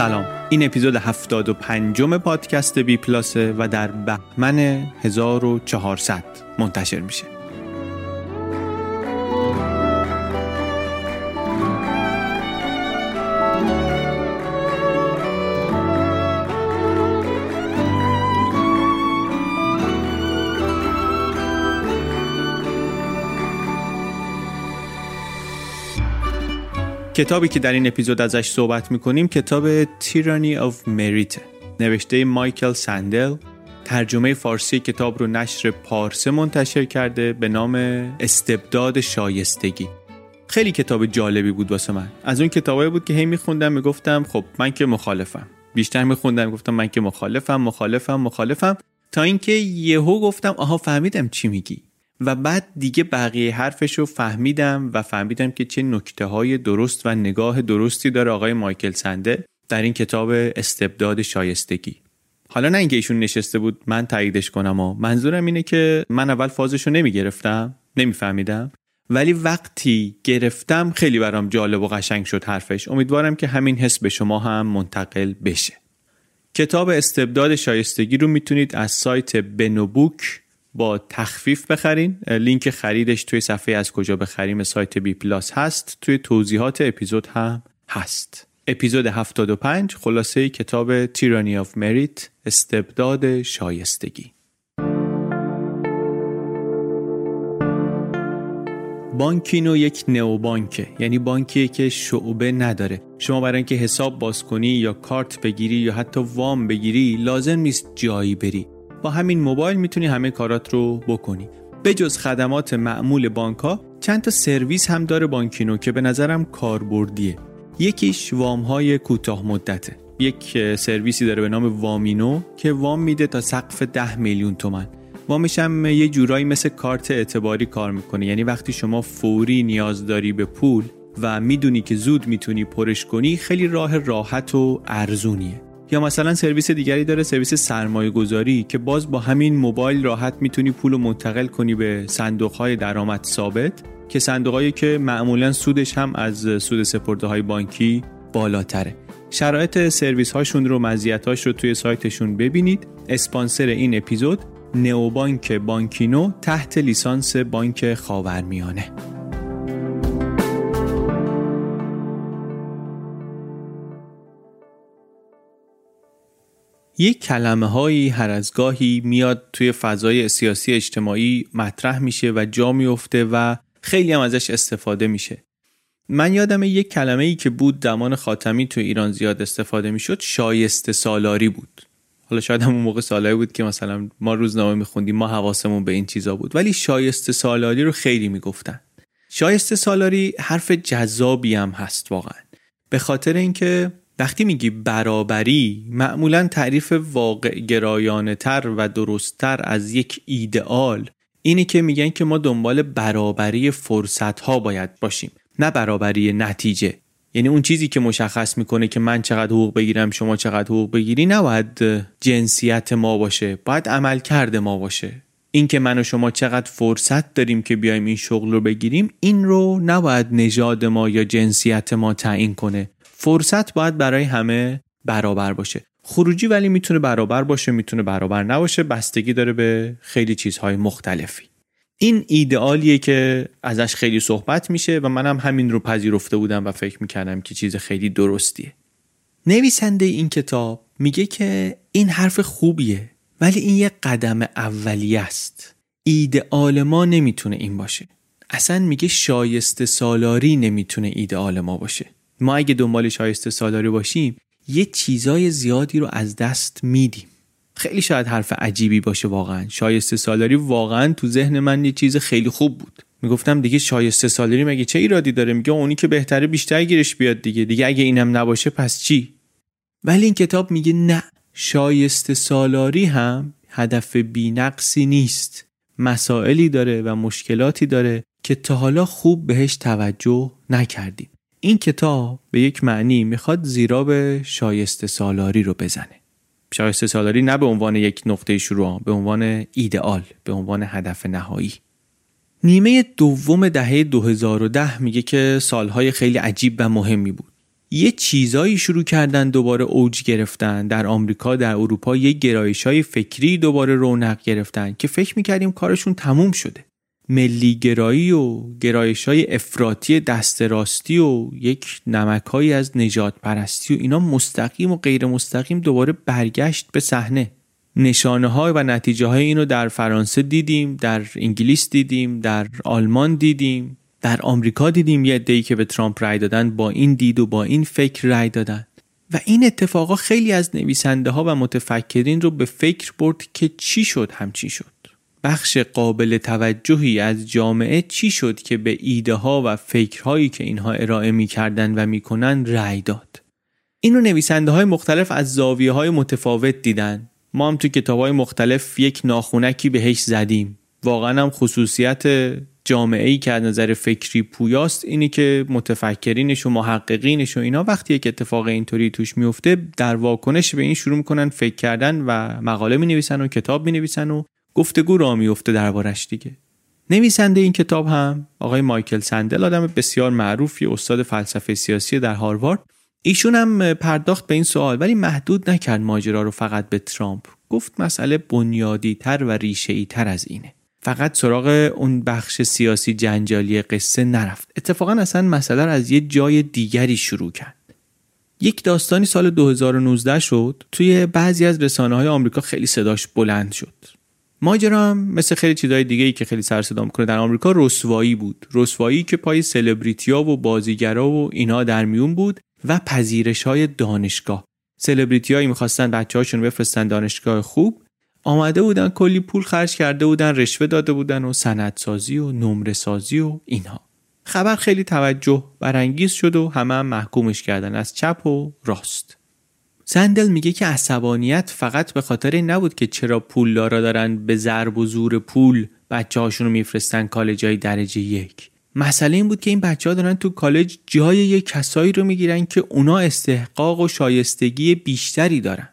سلام. این اپیزود 75 پادکست بی پلاسه و در بهمن 1400 منتشر میشه. کتابی که در این اپیزود ازش صحبت می‌کنیم کتاب تیرانی of Merit. نوشته مایکل سندل ترجمه فارسی کتاب رو نشر پارسه منتشر کرده به نام استبداد شایستگی. خیلی کتاب جالبی بود واسه من. از اون کتابایی بود که هی میخوندم می‌گفتم خب من که مخالفم. بیشتر میخوندم می‌گفتم من که مخالفم مخالفم مخالفم. تا اینکه یهو گفتم آها فهمیدم چی میگی. و بعد دیگه بقیه حرفش رو فهمیدم و فهمیدم که چه نکته های درست و نگاه درستی داره آقای مایکل سنده در این کتاب استبداد شایستگی. حالا نه اینکه ایشون نشسته بود من تاییدش کنم و منظورم اینه که من اول فازش رو نمی گرفتم نمیفهمیدم ولی وقتی گرفتم خیلی برام جالب و قشنگ شد حرفش. امیدوارم که همین حس به شما هم منتقل بشه. کتاب استبداد شایستگی رو می‌تونید از سایت بنوبوک با تخفیف بخرین. لینک خریدش توی صفحه از کجا بخریم سایت بی پلاس هست. توی توضیحات اپیزود هم هست. اپیزود 75 خلاصه کتاب تیرانی آف مریت استبداد شایستگی. بانکینو یک نئو بانکه یعنی بانکیه که شعبه نداره. شما برای اینکه حساب باز کنی یا کارت بگیری یا حتی وام بگیری لازم نیست جایی بری. با همین موبایل می‌تونی همه کارات رو بکنی. به جز خدمات معمول بانک ها چند تا سرویس هم داره بانکینو که به نظرم کاربردیه. یکیش وام های کوتاه مدته. یک سرویسی داره به نام وامینو که وام میده تا سقف 10 میلیون تومن وامش هم یه جورایی مثل کارت اعتباری کار می‌کنه. یعنی وقتی شما فوری نیاز داری به پول و می‌دونی که زود می‌تونی پرش کنی خیلی راه راحت و ارزونیه. یا مثلا سرویس دیگری داره سرویس سرمایه گذاری که باز با همین موبایل راحت می‌تونی پول رو منتقل کنی به صندوق های درآمد ثابت که صندوق که معمولا سودش هم از سود سپرده های بانکی بالاتره. شرایط سرویس هاشون رو مزیت هاش رو توی سایتشون ببینید. اسپانسر این اپیزود نئوبانک بانکینو تحت لیسانس بانک خاورمیانه. یک کلمه هایی هر از گاهی میاد توی فضای سیاسی اجتماعی مطرح میشه و جا میفته و خیلی هم ازش استفاده میشه. من یادم یک کلمه ای که بود دمان خاتمی تو ایران زیاد استفاده می‌شد شایسته سالاری بود. حالا شاید همون موقع سالاری بود که مثلا ما روزنامه میخوندیم ما حواسمون به این چیزا بود. ولی شایسته سالاری رو خیلی می‌گفتن. شایسته سالاری حرف جذابی هم هست واقعا. به خاطر اینکه وقتی میگی برابری معمولا تعریف واقع گرایانه تر و درستتر از یک ایدئال اینی که میگن که ما دنبال برابری فرصت ها باید باشیم نه برابری نتیجه. یعنی اون چیزی که مشخص می‌کنه که من چقدر حقوق بگیرم شما چقدر حقوق بگیری نباید جنسیت ما باشه باید عمل کرده ما باشه. اینکه من و شما چقدر فرصت داریم که بیایم این شغل رو بگیریم این رو نباید نژاد ما یا جنسیت ما تعیین کنه. فرصت باید برای همه برابر باشه. خروجی ولی می‌تونه برابر باشه می‌تونه برابر نباشه. بستگی داره به خیلی چیزهای مختلفی. این ایدئالیه که ازش خیلی صحبت میشه و منم همین رو پذیرفته بودم و فکر می‌کردم که چیز خیلی درستیه. نویسنده این کتاب میگه که این حرف خوبیه ولی این یه قدم اولیه است. ایدئال ما نمی‌تونه این باشه. اصلا میگه شایسته سالاری نمی‌تونه ایدئال ما باشه. ما اگه دنبال شایسته سالاری باشیم یه چیزای زیادی رو از دست میدیم. خیلی شاید حرف عجیبی باشه واقعا. شایسته سالاری واقعا تو ذهن من یه چیز خیلی خوب بود. می‌گفتم دیگه شایسته سالاری مگه چه ایرادی داره؟ میگه اونی که بهتره بیشتر گیرش بیاد دیگه. دیگه اگه اینم نباشه پس چی؟ ولی این کتاب میگه نه شایسته سالاری هم هدف بینقصی نیست. مسائلی داره و مشکلاتی داره که تا حالا خوب بهش توجه نکردیم. این کتاب به یک معنی می‌خواد زیرا به شایسته سالاری رو بزنه. شایسته سالاری نه به عنوان یک نقطه شروع به عنوان ایدئال به عنوان هدف نهایی. نیمه دوم دهه 2010 میگه که سالهای خیلی عجیب و مهمی بود. یه چیزایی شروع کردن دوباره اوج گرفتن. در آمریکا در اروپا یه گرایش های فکری دوباره رونق گرفتن که فکر می‌کردیم کارشون تموم شده. ملیگرایی و گرایش های افراطی دست راستی و یک نمکهایی از نجات پرستی و اینا مستقیم و غیر مستقیم دوباره برگشت به صحنه. نشانه های و نتیجه های اینو در فرانسه دیدیم در انگلیس دیدیم در آلمان دیدیم در آمریکا دیدیم یه عده‌ای که به ترامپ رای دادن با این دید و با این فکر رای دادن. و این اتفاقا خیلی از نویسنده ها و متفکرین رو به فکر برد که چی شد همچی شد. بخش قابل توجهی از جامعه چی شد که به ایده ها و فکرهایی که اینها ارائه می کردن و می‌کنن رأی داد؟ این نویسنده های مختلف از زاویه های متفاوت دیدن. ما هم تو کتاب های مختلف یک ناخونکی بهش زدیم. واقعا هم خصوصیت جامعه ای که از نظر فکری پویاست اینی که متفکرینش و محققینش و اینا وقتی یک اتفاق اینطوری توش میفته در واکنش به این شروع می‌کنن فکر کردن و مقاله می نویسن و کتاب می نویسن و گفتگو را میفته دربارش دیگه. نویسنده این کتاب هم آقای مایکل سندل آدم بسیار معروفی استاد فلسفه سیاسی در هاروارد. ایشون هم پرداخت به این سوال ولی محدود نکرد ماجرا رو فقط به ترامپ. گفت مسئله بنیادی تر و ریشه تر از اینه. فقط سراغ اون بخش سیاسی جنجالی قصه نرفت. اتفاقا اصلا مسئله از یه جای دیگری شروع کرد. یک داستانی سال 2019 شد توی بعضی از رسانه های آمریکا خیلی صداش بلند شد. ماجرا مثل خیلی چیزهای دیگه ای که خیلی سر صدا می‌کنه در آمریکا رسوایی بود. رسوایی که پای سلبریتیا و بازیگرا و اینا در میون بود و پذیرش های دانشگاه. سلبریتیایی می‌خواستن بچه هاشون بفرستن دانشگاه خوب آمده بودن کلی پول خرج کرده بودن رشوه داده بودن و سندسازی و نمره سازی و اینها. خبر خیلی توجه برانگیز شد و همه هم محکومش کردن از چپ و راست. سندل میگه که عصبانیت فقط به خاطر این نبود که چرا پول دارا دارن به ضرب و زور پول بچه هاشون رو میفرستن کالج های درجه یک. مسئله این بود که این بچه ها دارن تو کالج جای یک کسایی رو می‌گیرن که اونا استحقاق و شایستگی بیشتری دارن.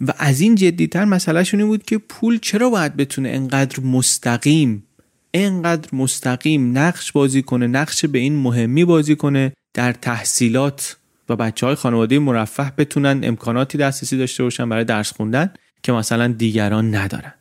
و از این جدیتر مسئلهشون این بود که پول چرا باید بتونه انقدر مستقیم انقدر مستقیم نقش بازی کنه نقش به این مهمی بازی کنه در تحصیلات و بچه های خانواده مرفه بتونن امکاناتی دسترسی داشته باشن برای درس خوندن که مثلا دیگران ندارن.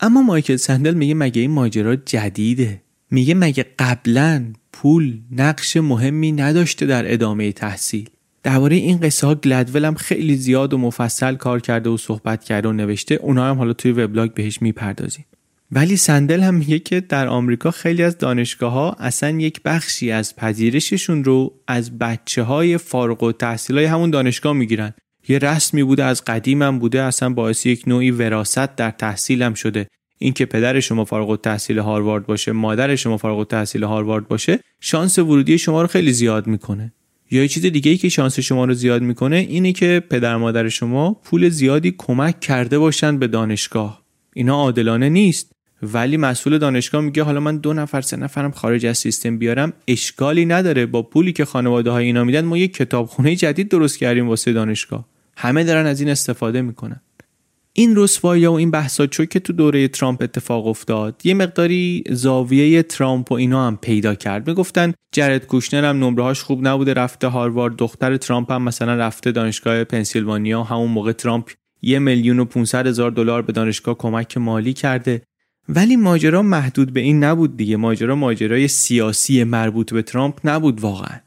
اما مایکل سندل میگه مگه این ماجرا جدیده؟ میگه مگه قبلا پول نقش مهمی نداشته در ادامه تحصیل؟ درباره این قصه ها گلدول هم خیلی زیاد و مفصل کار کرده و صحبت کرده و نوشته اونا هم حالا توی وبلاگ بهش می‌پردازیم. ولی سندل هم میگه که در آمریکا خیلی از دانشگاه ها اصلا یک بخشی از پذیرششون رو از بچه های فارغ و تحصیل های همون دانشگاه می‌گیرن. یه رسمی بوده از قدیم هم بوده اصلا باعث یک نوعی وراست در تحصیل هم شده. اینکه پدر شما فارغ التحصیل هاروارد باشه مادر شما فارغ التحصیل هاروارد باشه شانس ورودی شما رو خیلی زیاد می‌کنه. یا یه چیز دیگه ای که شانس شما رو زیاد می‌کنه اینه که پدر مادر شما پول زیادی کمک کرده باشن به دانشگاه. اینا عادلانه نیست. ولی مسئول دانشگاه میگه حالا من دو نفر سه نفرم خارج از سیستم بیارم اشکالی نداره. با پولی که خانواده های اینا میدن ما یه کتابخونه جدید درست کردیم واسه دانشگاه. همه دارن از این استفاده می‌کنن. این رسوایی و این بحثا چون که تو دوره ترامپ اتفاق افتاد یه مقداری زاویه ترامپ و اینا هم پیدا کرد. می‌گفتن جرد کوشنر هم نمرهاش خوب نبوده رفته هاروارد دختر ترامپ هم مثلا رفته دانشگاه پنسیلوانیا. همون موقع ترامپ یه میلیون و 500 هزار دلار به دانشگاه کمک مالی کرده. ولی ماجرا محدود به این نبود دیگه. ماجرا ماجرای سیاسی مربوط به ترامپ نبود واقعا.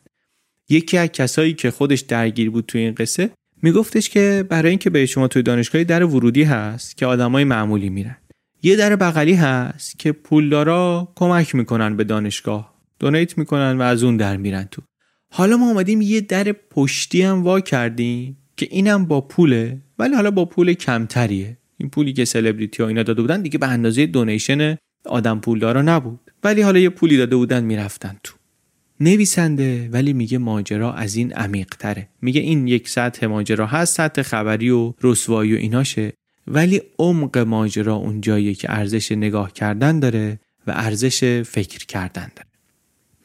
یکی از کسایی که خودش درگیر بود توی این قصه میگفتش که برای اینکه به شما توی دانشگاه در ورودی هست که آدمای معمولی میرن. یه در بغلی هست که پولدارا کمک می‌کنن به دانشگاه. دونیت می‌کنن و از اون در میرن تو. حالا ما اومدیم یه در پشتی هم وا کردیم که اینم با پوله ولی حالا با پول کمتریه. این پولی که سلبریتی ها اینا داده بودن دیگه به اندازه دونیشن آدم پولدارا نبود. ولی حالا یه پولی داده بودن می‌رفتن تو. نویسنده ولی میگه ماجرا از این عمیق تره میگه این یک سطح ماجرا هست سطح خبری و رسوایی و ایناشه. ولی عمق ماجرا اون جاییه که ارزش نگاه کردن داره و ارزش فکر کردن داره.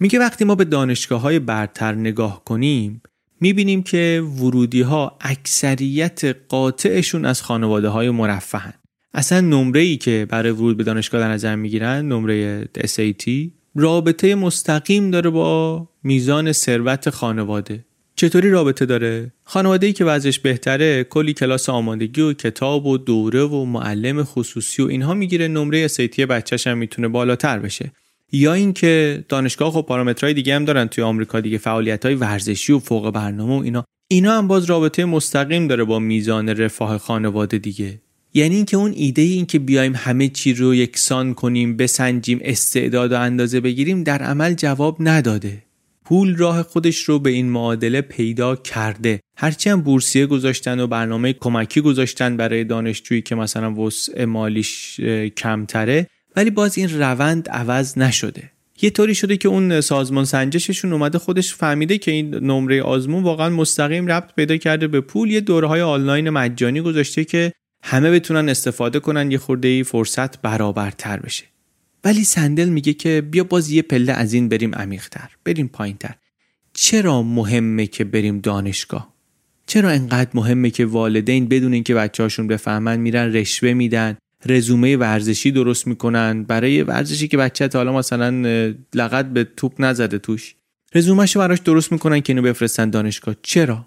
میگه وقتی ما به دانشگاه های برتر نگاه کنیم می‌بینیم که ورودی ها اکثریت قاطعشون از خانواده های مرفهن اصلا نمره ای که برای ورود به دانشگاه در نظر می‌گیرن نمره SAT رابطه مستقیم داره با میزان ثروت خانواده. چطوری رابطه داره؟ خانواده ای که وضعش بهتره کلی کلاس آمادگی و کتاب و دوره و معلم خصوصی و اینها می‌گیره نمره اسیتی بچهش هم می‌تونه بالاتر بشه. یا اینکه دانشگاه خب پارامترهای دیگه هم دارن توی آمریکا دیگه فعالیت های ورزشی و فوق برنامه و اینا. اینا هم باز رابطه مستقیم داره با میزان رفاه خانواده دیگه. یعنی اینکه اون ایده این که بیایم همه چی رو یکسان کنیم بسنجیم استعداد و اندازه بگیریم در عمل جواب نداده. پول راه خودش رو به این معادله پیدا کرده. هرچی هم بورسیه گذاشتن و برنامه کمکی گذاشتن برای دانشجویی که مثلا وسع مالیش کمتره ولی باز این روند عوض نشده. یه طوری شده که اون سازمان سنجششون اومده خودش فهمیده که این نمره آزمون واقعا مستقیم ربط پیدا کرده به پول. یه دوره های آنلاین مجانی گذاشته که همه بتونن استفاده کنن یه خورده ای فرصت برابرتر بشه. ولی سندل میگه که بیا باز یه پله از این بریم عمیقتر بریم پایینتر. چرا مهمه که بریم دانشگاه؟ چرا انقدر مهمه که والدین بدون اینکه بچه‌هاشون بفهمن میرن رشوه میدن؟ رزومه ورزشی درست می‌کنن. برای ورزشی که بچه حالا مثلا لقد به توپ نزده توش. رزومهشو براش درست می‌کنن که اینو بفرستن دانشگاه. چرا؟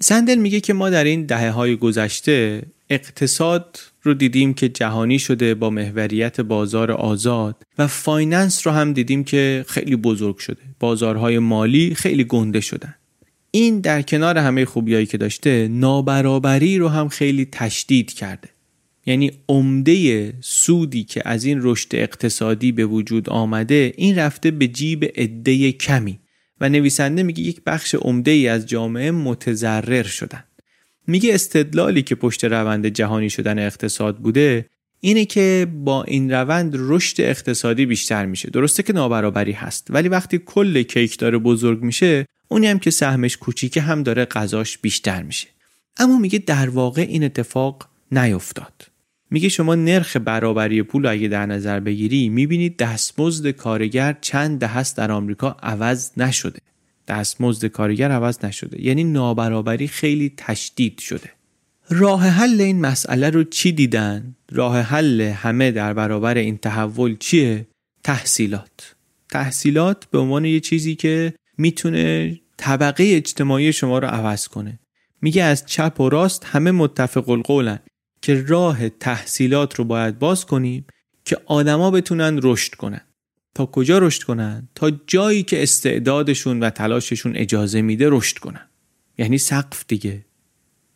سندل میگه که ما در این دهه های گذشته اقتصاد رو دیدیم که جهانی شده با محوریت بازار آزاد و finance رو هم دیدیم که خیلی بزرگ شده. بازارهای مالی خیلی گنده شدن. این در کنار همه خوبیایی که داشته نابرابری رو هم خیلی تشدید کرده. یعنی عمده سودی که از این رشد اقتصادی به وجود آمده این رفته به جیب عده کمی. و نویسنده میگه یک بخش عمده ای از جامعه متضرر شدن. میگه استدلالی که پشت روند جهانی شدن اقتصاد بوده اینه که با این روند رشد اقتصادی بیشتر میشه. درسته که نابرابری هست ولی وقتی کل کیک داره بزرگ میشه اونی هم که سهمش کوچیکه هم داره غذاش بیشتر میشه. اما میگه در واقع این اتفاق نیفتاد. میگه شما نرخ برابری پول اگه در نظر بگیری می‌بینید دستمزد کارگر چند ده هست در آمریکا عوض نشده. دستمزد کارگر عوض نشده. یعنی نابرابری خیلی تشدید شده. راه حل این مسئله رو چی دیدن؟ راه حل همه در برابر این تحول چیه؟ تحصیلات. تحصیلات به عنوان یه چیزی که می‌تونه طبقه اجتماعی شما رو عوض کنه. میگه از چپ و راست همه متفق القولن. که راه تحصیلات رو باید باز کنیم که آدما بتونن رشد کنن. تا کجا رشد کنن؟ تا جایی که استعدادشون و تلاششون اجازه میده رشد کنن. یعنی سقف دیگه.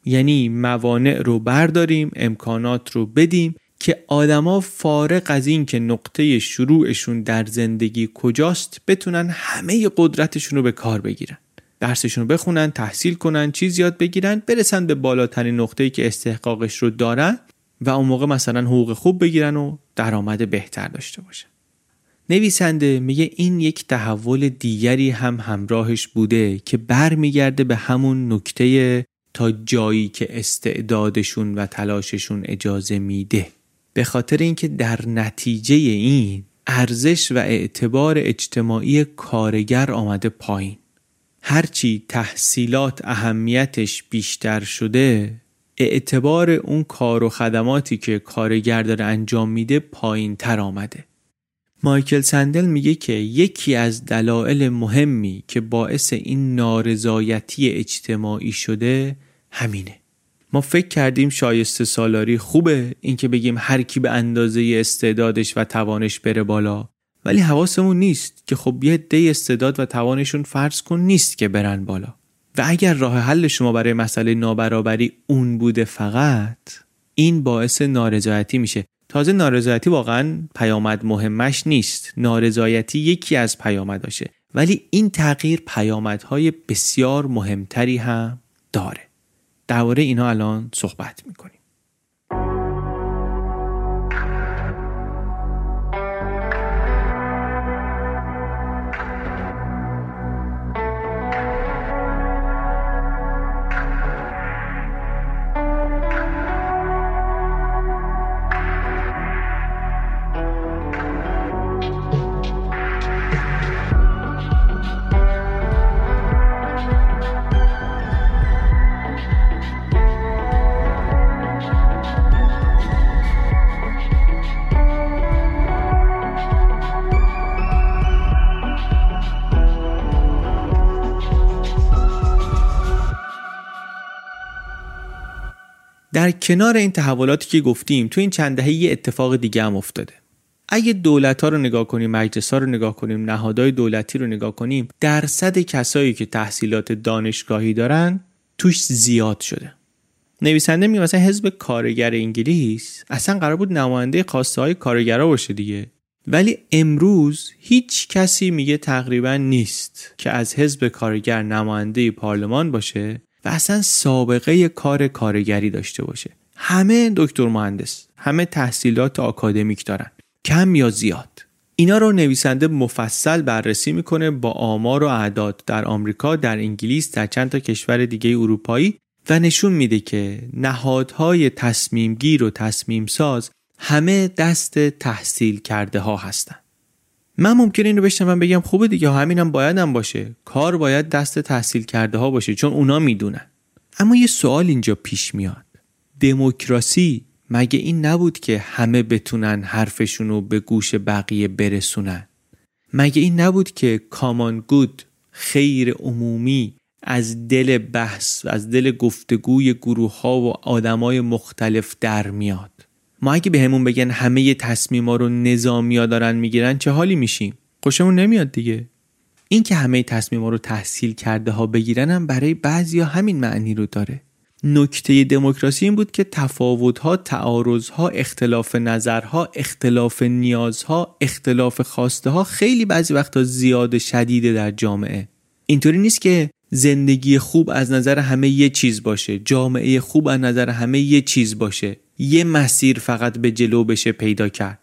یعنی موانع رو برداریم امکانات رو بدیم که آدما فارغ از این که نقطه شروعشون در زندگی کجاست بتونن همه قدرتشون رو به کار بگیرن. درسشون رو بخونن تحصیل کنن چیز یاد بگیرن برسن به بالاترین نقطه‌ای که استحقاقش رو دارن و اون موقع مثلا حقوق خوب بگیرن و درآمد بهتر داشته باشن. نویسنده میگه این یک تحول دیگری هم همراهش بوده که برمیگرده به همون نکته تا جایی که استعدادشون و تلاششون اجازه میده. به خاطر اینکه در نتیجه این ارزش و اعتبار اجتماعی کارگر آمده پایین. هرچی تحصیلات اهمیتش بیشتر شده اعتبار اون کار و خدماتی که کارگر داره انجام میده پایین تر آمده. مایکل سندل میگه که یکی از دلایل مهمی که باعث این نارضایتی اجتماعی شده همینه. ما فکر کردیم شایسته سالاری خوبه اینکه بگیم هر کی به اندازه استعدادش و توانش بره بالا. ولی حواسمون نیست که خب یه دی استعداد و توانشون فرض کن نیست که برن بالا. و اگر راه حل شما برای مسئله نابرابری اون بوده فقط این باعث نارضایتی میشه. تازه نارضایتی واقعا پیامد مهمش نیست. نارضایتی یکی از پیامداشه. ولی این تغییر پیامدهای بسیار مهمتری هم داره. درباره اینا الان صحبت می‌کنیم. کنار این تحولاتی که گفتیم تو این چند دهه یه اتفاق دیگه هم افتاده. اگه دولت ها رو نگاه کنیم مجلس ها رو نگاه کنیم نهادهای دولتی رو نگاه کنیم درصد کسایی که تحصیلات دانشگاهی دارن توش زیاد شده. نویسنده میگه مثلا حزب کارگر انگلیس اصلا قرار بود نماینده خواسته های کارگرا باشه دیگه. ولی امروز هیچ کسی میگه تقریبا نیست که از حزب کارگر نماینده پارلمان باشه. و اصلا سابقه کار کارگری داشته باشه. همه دکتر مهندس همه تحصیلات آکادمیک دارن. کم یا زیاد. اینا رو نویسنده مفصل بررسی می‌کنه با آمار و اعداد در آمریکا در انگلیس در چند تا کشور دیگه اروپایی و نشون میده که نهادهای تصمیم گیر و تصمیم ساز همه دست تحصیل کرده ها هستن. من ممکنه اینو بشنوم بگم خوبه دیگه. همینم هم باشه. کار باید دست تحصیل کرده ها باشه چون اونا می‌دونن. اما یه سوال اینجا پیش میاد. دموکراسی مگه این نبود که همه بتونن حرفشون رو به گوش بقیه برسونن؟ مگه این نبود که کامان گود خیر عمومی از دل بحث از دل گفتگوی گروه ها و آدمای مختلف در میاد؟ ما اگه به بگن همه تصمیما رو نظامیا دارن می‌گیرن چه حالی میشیم؟ خوشمون نمیاد دیگه. این که همه تصمیما رو تحصیل کرده ها بگیرن هم برای بعضیا همین معنی رو داره. نکته دموکراسی این بود که تفاوت‌ها، تعارض‌ها، اختلاف نظرها، اختلاف نیازها، اختلاف خواسته ها خیلی بعضی وقتا زیاد شدیده در جامعه. اینطوری نیست که زندگی خوب از نظر همه یه چیز باشه، جامعه خوب از نظر همه یه چیز باشه. یه مسیر فقط به جلو بشه پیدا کرد.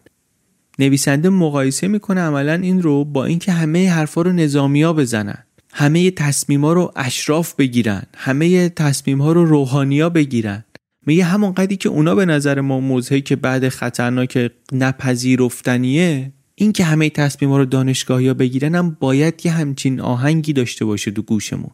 نویسنده مقایسه می‌کنه عملا این رو با اینکه همه حرفا رو نظامیا بزنن همه تصمیما رو اشراف بگیرن همه تصمیم ها رو روحانیا بگیرن. میگه همون قدی که اونا به نظر ما موضعی که بعد خطرناک نپذیرفتنیه این که همه تصمیم رو دانشگاهی ها بگیرن هم باید یه همچین آهنگی داشته باشه دو گوشمون.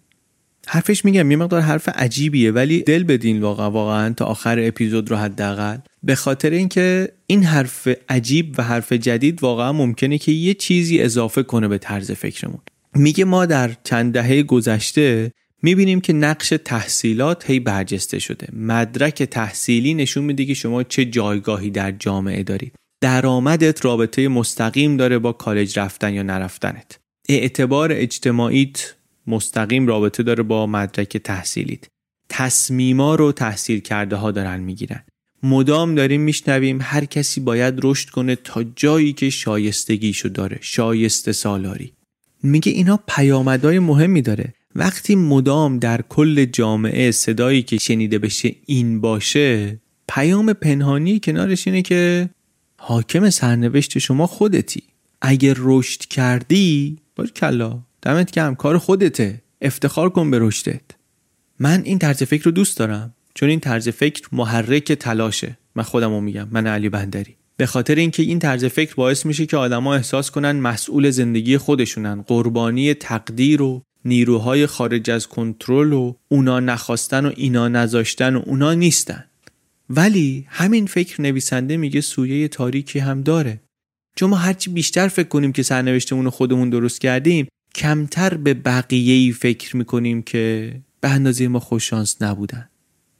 حرفش میگم یه مقدار حرف عجیبیه ولی دل بدین واقعا واقعا تا آخر اپیزود رو حداقل. به خاطر اینکه این حرف عجیب و حرف جدید واقعا ممکنه که یه چیزی اضافه کنه به طرز فکرمون. میگه ما در چند دهه گذشته می‌بینیم که نقش تحصیلات هی برجسته شده. مدرک تحصیلی نشون میده که شما چه جایگاهی در جامعه دارید. درآمدت رابطه مستقیم داره با کالج رفتن یا نرفتنت. اعتبار اجتماعیت مستقیم رابطه داره با مدرک تحصیلیت. تصمیما رو تحصیل کرده ها دارن می‌گیرن. مدام داریم میشنویم هر کسی باید رشد کنه تا جایی که شایستگیشو داره شایسته سالاری. میگه اینا پیامدهای مهمی داره. وقتی مدام در کل جامعه صدایی که شنیده بشه این باشه پیام پنهانی کنارش اینه که حاکم سرنوشت شما خودتی. اگر رشد کردی باید کلا. دمت کم کار خودته. افتخار کن به رشدت. من این طرز فکر رو دوست دارم چون این طرز فکر محرک تلاشه. من خودم رو میگم من علی بندری. به خاطر اینکه این طرز فکر باعث میشه که آدما احساس کنن مسئول زندگی خودشونن. قربانی تقدیر و نیروهای خارج از کنترل و اونا نخواستن و اینا نذاشتن و اونا نیستن. ولی همین فکر نویسنده میگه سویه تاریکی هم داره. چون ما هرچی بیشتر فکر کنیم که سرنوشتمون رو خودمون درست کردیم کمتر به بقیه ای فکر می‌کنیم که به اندازه ما خوششانس نبودن.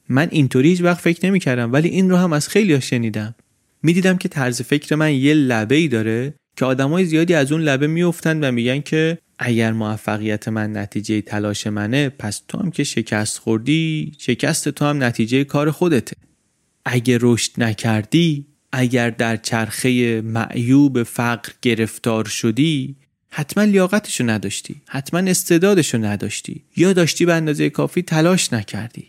من اینطوری هیچ وقت فکر نمی‌کردم ولی این رو هم از خیلی شنیدم. می‌دیدم که طرز فکر من یه لبه ای داره که آدمای زیادی از اون لبه میفتن و میگن که اگر موفقیت من نتیجه تلاش منه پس تو هم که شکست خوردی شکست تو هم نتیجه کار خودته. اگر رشد نکردی اگر در چرخه معیوب فقر گرفتار شدی حتما لیاقتشو نداشتی حتما استعدادشو نداشتی یا داشتی به اندازه کافی تلاش نکردی.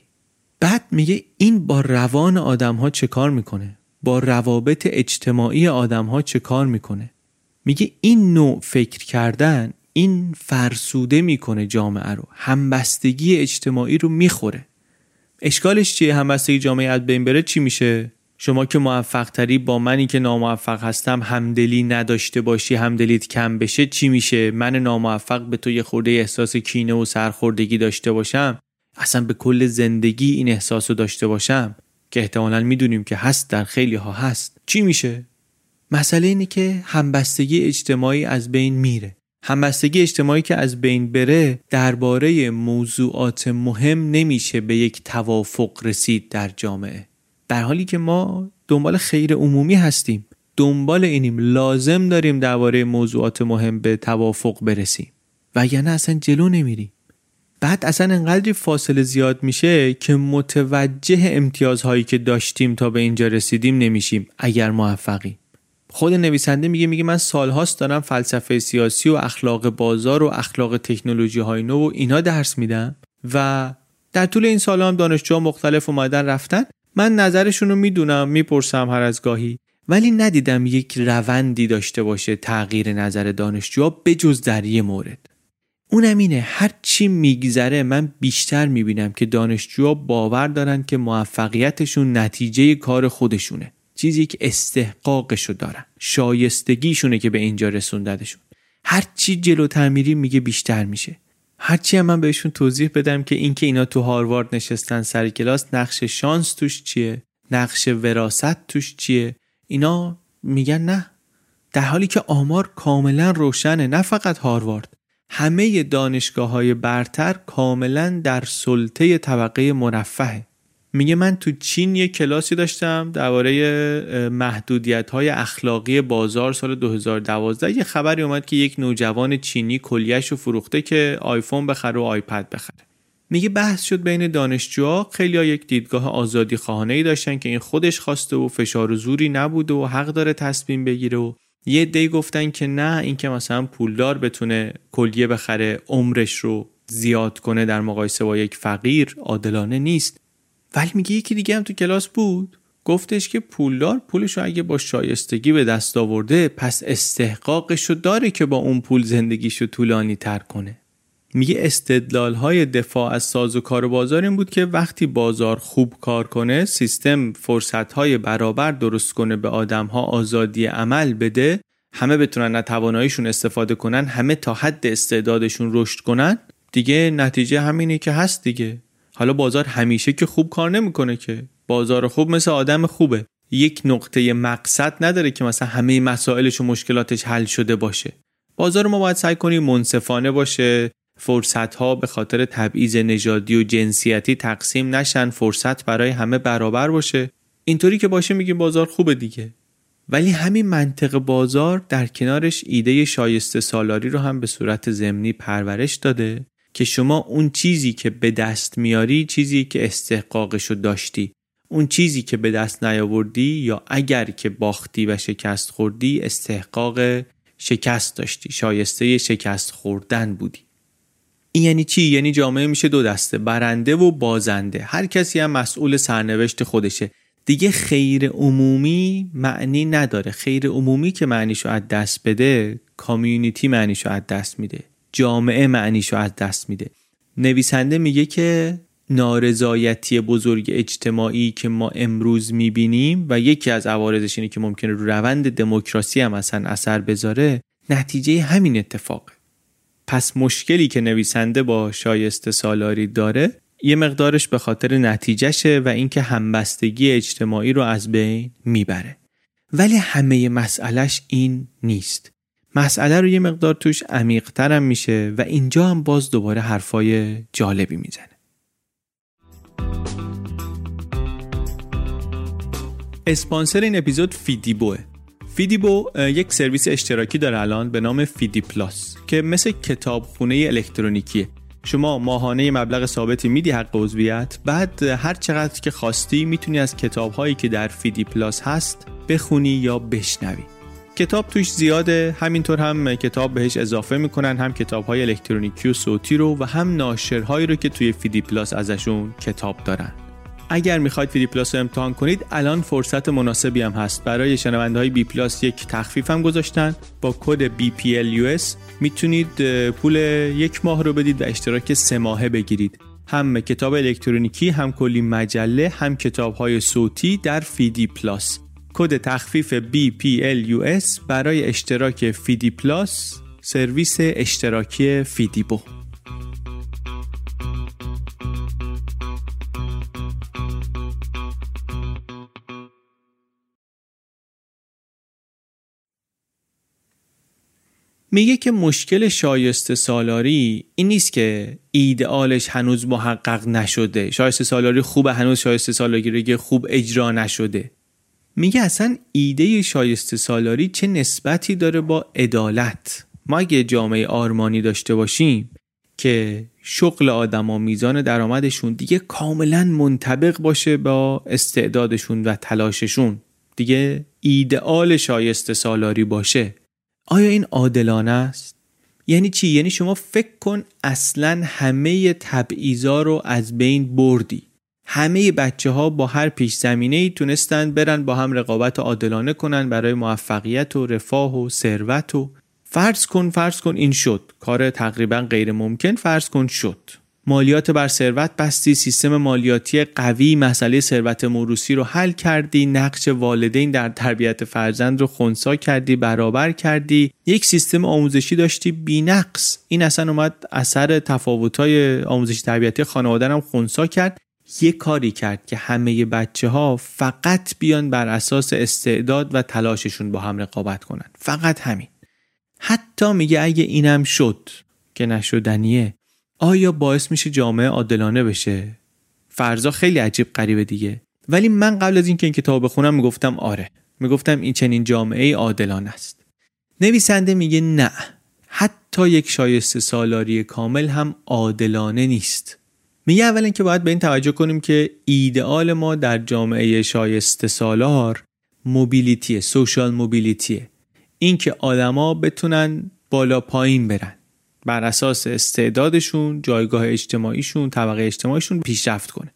بعد میگه این با روان آدم ها چه کار می‌کنه؟ با روابط اجتماعی آدم ها چه کار می‌کنه؟ میگه این نوع فکر کردن این فرسوده می‌کنه جامعه رو همبستگی اجتماعی رو می‌خوره. اشکالش چیه؟ همبستگی جامعه از بین بره چی میشه؟ شما که موفق تری با منی که ناموفق هستم همدلی نداشته باشی همدلیت کم بشه چی میشه؟ من ناموفق به تو یه خورده احساس کینه و سرخوردگی داشته باشم؟ اصلا به کل زندگی این احساس رو داشته باشم؟ که احتمالا می‌دونیم که هست در خیلی ها هست. چی میشه؟ مسئله اینه که همبستگی اجتماعی از بین میره. همبستگی اجتماعی که از بین بره درباره موضوعات مهم نمیشه به یک توافق رسید در جامعه. در حالی که ما دنبال خیر عمومی هستیم. دنبال اینیم لازم داریم درباره موضوعات مهم به توافق برسیم. و یعنی اصلا جلو نمیریم. بعد اصلا انقدری فاصله زیاد میشه که متوجه امتیازهایی که داشتیم تا به اینجا رسیدیم نمیشیم اگر موفقیم. خود نویسنده میگه میگه من سالهاست دارم فلسفه سیاسی و اخلاق بازار و اخلاق تکنولوژی های نو و اینا درس میدم و در طول این سال هم دانشجوها مختلف اومدن رفتن. من نظرشون رو می‌دونم می‌پرسم هر از گاهی. ولی ندیدم یک روندی داشته باشه تغییر نظر دانشجوها بجز در یه مورد. اونم اینه هر چی میگذره من بیشتر می‌بینم که دانشجوها باور دارن که موفقیتشون نتیجه کار خودشونه. چیزی که استحقاقشو دارن. شایستگیشونه که به اینجا رسونددشون هر چی جلوتر میریم میگه بیشتر میشه. هرچی هم من بهشون توضیح بدم که اینکه اینا تو هاروارد نشستن سر کلاس نقش شانس توش چیه؟ نقش وراست توش چیه؟ اینا میگن نه. در حالی که آمار کاملا روشنه نه فقط هاروارد. همه دانشگاه های برتر کاملا در سلطه طبقه مرفهه میگه من تو چین یه کلاسی داشتم درباره محدودیت های اخلاقی بازار سال 2012 یه خبری اومد که یک نوجوان چینی کلیش رو فروخته که آیفون بخره و آیپد بخره. میگه بحث شد بین دانشجوها. خیلی ها یک دیدگاه آزادی خواهانه ای داشتن که این خودش خواسته و فشار و زوری نبوده و حق داره تصمیم بگیره و یه دی گفتن که نه اینکه مثلا پولدار بتونه کلیه بخره عمرش رو زیاد کنه در مقایسه با یک فقیر عادلانه نیست. ولی میگه یکی دیگه هم تو کلاس بود. گفتش که پولدار پولش اگه با شایستگی به دست آورده پس استحقاقش رو داره که با اون پول زندگیش رو طولانی تر کنه. میگه استدلال های دفاع از ساز و کار بازار این بود که وقتی بازار خوب کار کنه سیستم فرصت های برابر درست کنه به آدم ها آزادی عمل بده همه بتونن تواناییشون استفاده کنن همه تا حد استعدادشون رشد کنن. دیگه نتیجه همینه که هست دیگه. حالا بازار همیشه که خوب کار نمی‌کنه که. بازار خوب مثل آدم خوبه. یک نقطه مقصد نداره که مثلا همه مسائلش و مشکلاتش حل شده باشه. بازار ما باید سعی کنیم منصفانه باشه. فرصت ها به خاطر تبعیض نژادی و جنسیتی تقسیم نشن. فرصت برای همه برابر باشه. اینطوری که باشه میگیم بازار خوبه دیگه. ولی همین منطق بازار در کنارش ایده شایسته سالاری رو هم به صورت ضمنی پرورش داده. که شما اون چیزی که به دست میاری چیزی که استحقاقشو داشتی. اون چیزی که به دست نیاوردی یا اگر که باختی و شکست خوردی استحقاق شکست داشتی شایسته شکست خوردن بودی. این یعنی چی؟ یعنی جامعه میشه دو دسته برنده و بازنده. هر کسی هم مسئول سرنوشت خودشه. دیگه خیر عمومی معنی نداره. خیر عمومی که معنیشو از دست بده کامیونیتی معنیشو از دست میده. جامعه معنیشو از دست میده. نویسنده میگه که نارضایتی بزرگ اجتماعی که ما امروز می‌بینیم و یکی از عوارضش اینه که ممکنه رو روند دموکراسی هم اصلا اثر بذاره نتیجه همین اتفاق پس مشکلی که نویسنده با شایسته سالاری داره یه مقدارش به خاطر نتیجهشه و اینکه همبستگی اجتماعی رو از بین می‌بره. ولی همه مسئلهش این نیست. مسئله رو یه مقدار توش عمیقترم میشه و اینجا هم باز دوباره حرفای جالبی می‌زنه. اسپانسر این اپیزود فیدیبوه فیدیبو یک سرویس اشتراکی داره الان به نام فیدی پلاس که مثل کتابخونه الکترونیکیه شما ماهانه مبلغ ثابتی میدی حق عضویت بعد هر چقدر که خواستی می‌تونی از کتاب هایی که در فیدی پلاس هست بخونی یا بشنوی. کتاب توش زیاده. همینطور هم کتاب بهش اضافه می‌کنن هم کتاب های الکترونیکی و صوتی رو و هم ناشرهایی رو که توی فیدی پلاس ازشون کتاب دارن. اگر می‌خواید فیدی پلاس رو امتحان کنید الان فرصت مناسبی هم هست. برای شنونده های بی پلاس یک تخفیف هم گذاشتن. با کد BPLUS می‌تونید پول یک ماه رو بدید و اشتراک سه ماهه بگیرید. هم کتاب الکترونیکی هم کلی مجله هم کتاب های صوتی در فیدی پلاس. کد تخفیف BPLUS برای اشتراک فیدی پلاس سرویس اشتراکی فیدیبو میگه که مشکل شایسته سالاری این نیست که ایدئالش هنوز محقق نشده. شایسته سالاری خوب هنوز شایسته سالاری خوب اجرا نشده. میگه اصلا ایده شایسته سالاری چه نسبتی داره با عدالت؟ ما اگه جامعه آرمانی داشته باشیم که شغل آدما میزان درآمدشون دیگه کاملا منطبق باشه با استعدادشون و تلاششون دیگه ایدئال شایسته سالاری باشه. آیا این عادلانه است؟ یعنی چی؟ یعنی شما فکر کن اصلا همه تبعیضا رو از بین بردی. همه بچه ها با هر پیش زمینه ای تونستن برن با هم رقابت عادلانه کنن برای موفقیت و رفاه و ثروت و فرض کن فرض کن این شد. کار تقریبا غیر ممکن فرض کن شد. مالیات بر ثروت بستی سیستم مالیاتی قوی مسئله ثروت موروسی رو حل کردی نقش والدین در تربیت فرزند رو خونسا کردی برابر کردی. یک سیستم آموزشی داشتی بینقص. این اصلا اومد اثر تفاوت‌های آموزشی تربیتی خانواده هم خونسا کرد. یه کاری کرد که همه بچه ها فقط بیان بر اساس استعداد و تلاششون با هم رقابت کنن. فقط همین. حتی میگه اگه اینم شد که نشدنیه آیا باعث میشه جامعه عادلانه بشه؟ فرضا خیلی عجیب غریبه دیگه. ولی من قبل از اینکه این کتاب بخونم می‌گفتم آره. می‌گفتم این چنین جامعه عادلانه است. نویسنده میگه نه. حتی یک شایسته سالاری کامل هم عادلانه نیست. میگه اول اینکه باید به این توجه کنیم که ایدئال ما در جامعه شایسته سالار موبیلیتی سوشال موبیلیتیه اینکه آدما بتونن بالا پایین برن. بر اساس استعدادشون جایگاه اجتماعیشون طبقه اجتماعیشون پیشرفت کنه.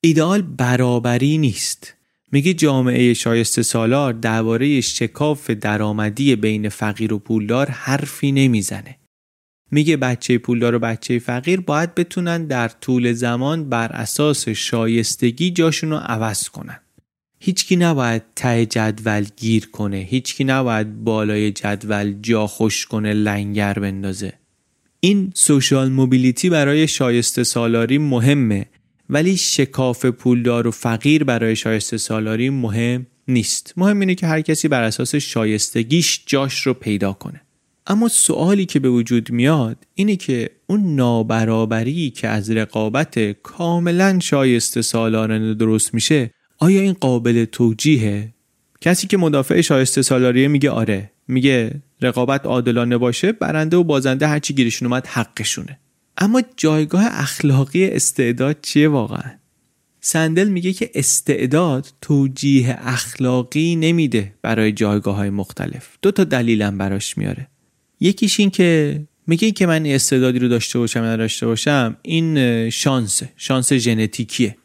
ایدئال برابری نیست. میگه جامعه شایسته سالار درباره شکاف درآمدی بین فقیر و پولدار حرفی نمی‌زنه. میگه بچه پولدار و بچه فقیر باید بتونن در طول زمان بر اساس شایستگی جاشون رو عوض کنن. هیچکی نباید ته جدول گیر کنه هیچکی نباید بالای جدول جا خوش کنه لنگر بندازه. این سوشال موبیلیتی برای شایسته سالاری مهمه ولی شکاف پولدار و فقیر برای شایسته سالاری مهم نیست. مهم اینه که هر کسی بر اساس شایستگیش جاش رو پیدا کنه. اما سوالی که به وجود میاد اینه که اون نابرابری که از رقابت کاملا شایسته سالارانه درست میشه آیا این قابل توجیهه؟ کسی که مدافع شایسته سالاریه میگه آره. میگه رقابت عادلانه باشه برنده و بازنده هرچی گیرشون اومد حقشونه. اما جایگاه اخلاقی استعداد چیه واقعا؟ سندل میگه که استعداد توجیه اخلاقی نمیده برای جایگاه های مختلف. دو تا دلیلم براش میاره. یکیش این که میگه که من استعدادی رو داشته باشم یا داشته باشم این شانسه شانس ژنتیکیه.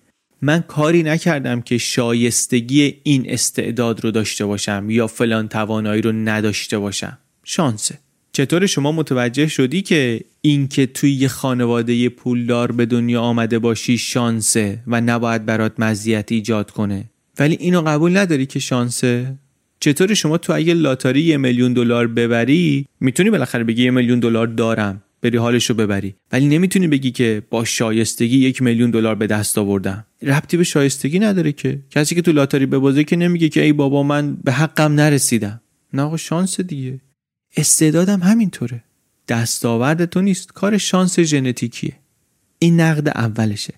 من کاری نکردم که شایستگی این استعداد رو داشته باشم یا فلان توانایی رو نداشته باشم. شانسه. چطور شما متوجه شدی که اینکه توی یه خانواده پولدار به دنیا آمده باشی شانسه و نباید برات مزیت ایجاد کنه؟ ولی اینو قبول نداری که شانسه؟ چطور شما تو اگه لاتاری یه میلیون دلار ببری می‌تونی بالاخره بگی یه میلیون دلار دارم بری حالش رو ببری. ولی نمی‌تونی بگی که با شایستگی یک میلیون دلار به دست آوردم. ربطی به شایستگی نداره که. کسی که تو لاتاری ببازه که نمیگه که ای بابا من به حقم نرسیدم. نه آقا شانس دیگه. استعدادم همینطوره. دستاورد تو نیست. کار شانس ژنتیکیه. این نقد اولشه.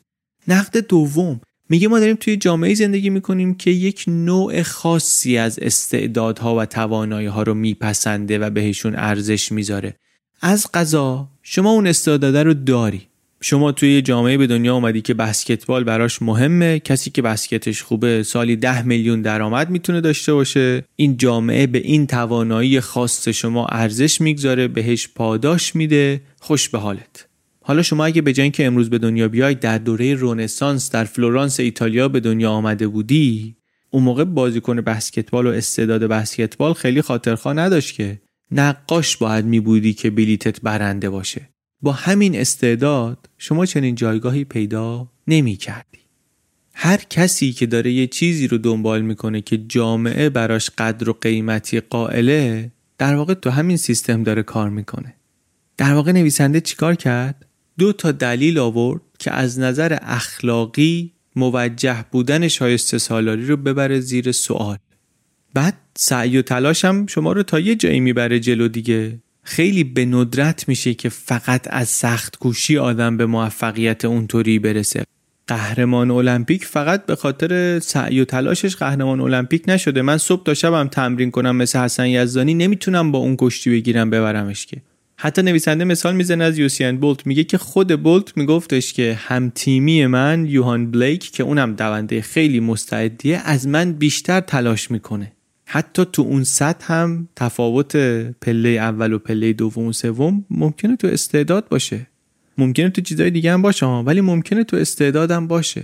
نقد دوم. میگه ما داریم توی جامعه زندگی می‌کنیم که یک نوع خاصی از استعدادها و توانایی ها رو میپسنده و بهشون ارزش می‌ذاره. از قضا شما اون استعداده رو داری. شما توی جامعه به دنیا اومدی که بسکتبال براش مهمه. کسی که بسکتش خوبه سالی ده میلیون درآمد می‌تونه داشته باشه. این جامعه به این توانایی خاص شما ارزش می‌گذاره بهش پاداش میده. خوش به حالت. حالا شما اگه به جای که امروز به دنیا بیای در دوره رونسانس در فلورانس ایتالیا به دنیا آمده بودی اون موقع بازیکن بسکتبال و استعداد بسکتبال خیلی خاطرخواه نداشت که نقاش باید می بودی که بلیتت برنده باشه. با همین استعداد شما چنین جایگاهی پیدا نمی کردی. هر کسی که داره یه چیزی رو دنبال می‌کنه که جامعه براش قدر و قیمتی قائله در واقع تو همین سیستم داره کار می‌کنه. در واقع نویسنده چیکار کرد؟ دو تا دلیل آورد که از نظر اخلاقی موجه بودن شایسته سالاری رو ببره زیر سوال. بعد سعی و تلاشم شما رو تا یه جایی می‌بره جلو دیگه. خیلی به ندرت میشه که فقط از سخت کوشی آدم به موفقیت اونطوری برسه. قهرمان المپیک فقط به خاطر سعی و تلاشش قهرمان المپیک نشده. من صبح تا شبم تمرین کنم مثل حسن یزدانی نمی‌تونم با اون کشتی بگیرم ببرمش که. حتی نویسنده مثال می‌زنه از یوسین بولت. میگه که خود بولت میگفتش که هم تیمی من یوهان بلیک که اونم دونده خیلی مستعدیه از من بیشتر تلاش می‌کنه. حتی تو اون سطح هم تفاوت پله اول و پله دوم و سوم ممکنه تو استعداد باشه. ممکنه تو چیزای دیگه هم باشه ولی ممکنه تو استعدادم باشه.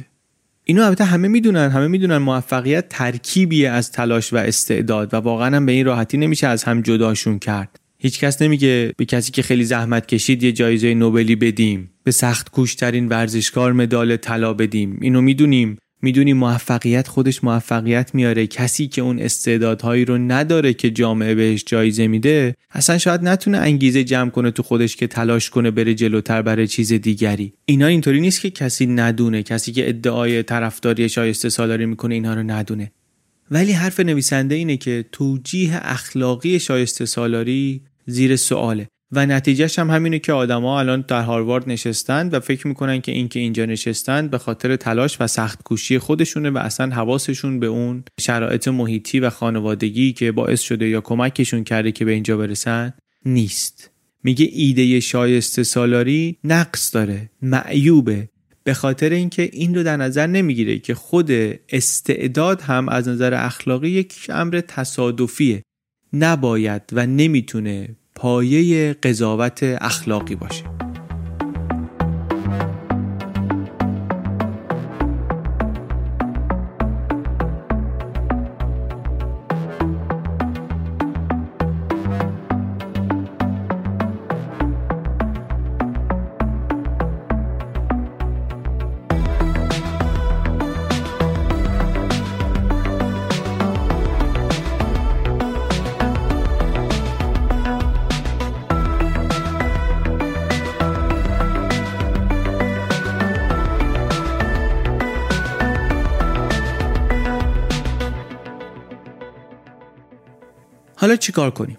اینو البته همه می‌دونن همه می‌دونن موفقیت ترکیبیه از تلاش و استعداد و واقعا هم به این راحتی نمیشه از هم جداشون کرد. هیچ کس نمیگه به کسی که خیلی زحمت کشید یه جایزه نوبلی بدیم. به سخت کوشترین ورزشکار مدال طلا بدیم. اینو می‌دونیم. می‌دونی موفقیت خودش موفقیت میاره. کسی که اون استعدادهایی رو نداره که جامعه بهش جایزه میده اصلا شاید نتونه انگیزه جمع کنه تو خودش که تلاش کنه بره جلوتر برای چیز دیگری. اینا اینطوری نیست که کسی ندونه. کسی که ادعای طرفداری شایسته سالاری می‌کنه اینها رو ندونه. ولی حرف نویسنده اینه که توجیه اخلاقی شایسته سالاری زیر سواله. و نتیجهش هم همینه که آدما الان در هاروارد نشستند و فکر می‌کنن که اینکه اینجا نشستند به خاطر تلاش و سخت کوشی خودشونه و اصلا حواسشون به اون شرایط محیطی و خانوادگی که باعث شده یا کمکشون کرده که به اینجا برسن نیست. میگه ایده شایسته سالاری نقص داره معیوبه. به خاطر اینکه این رو در نظر نمی‌گیره که خود استعداد هم از نظر اخلاقی یک امر تصادفیه. نباید و نمی‌تونه پایه قضاوت اخلاقی باشه. چیکار کنیم؟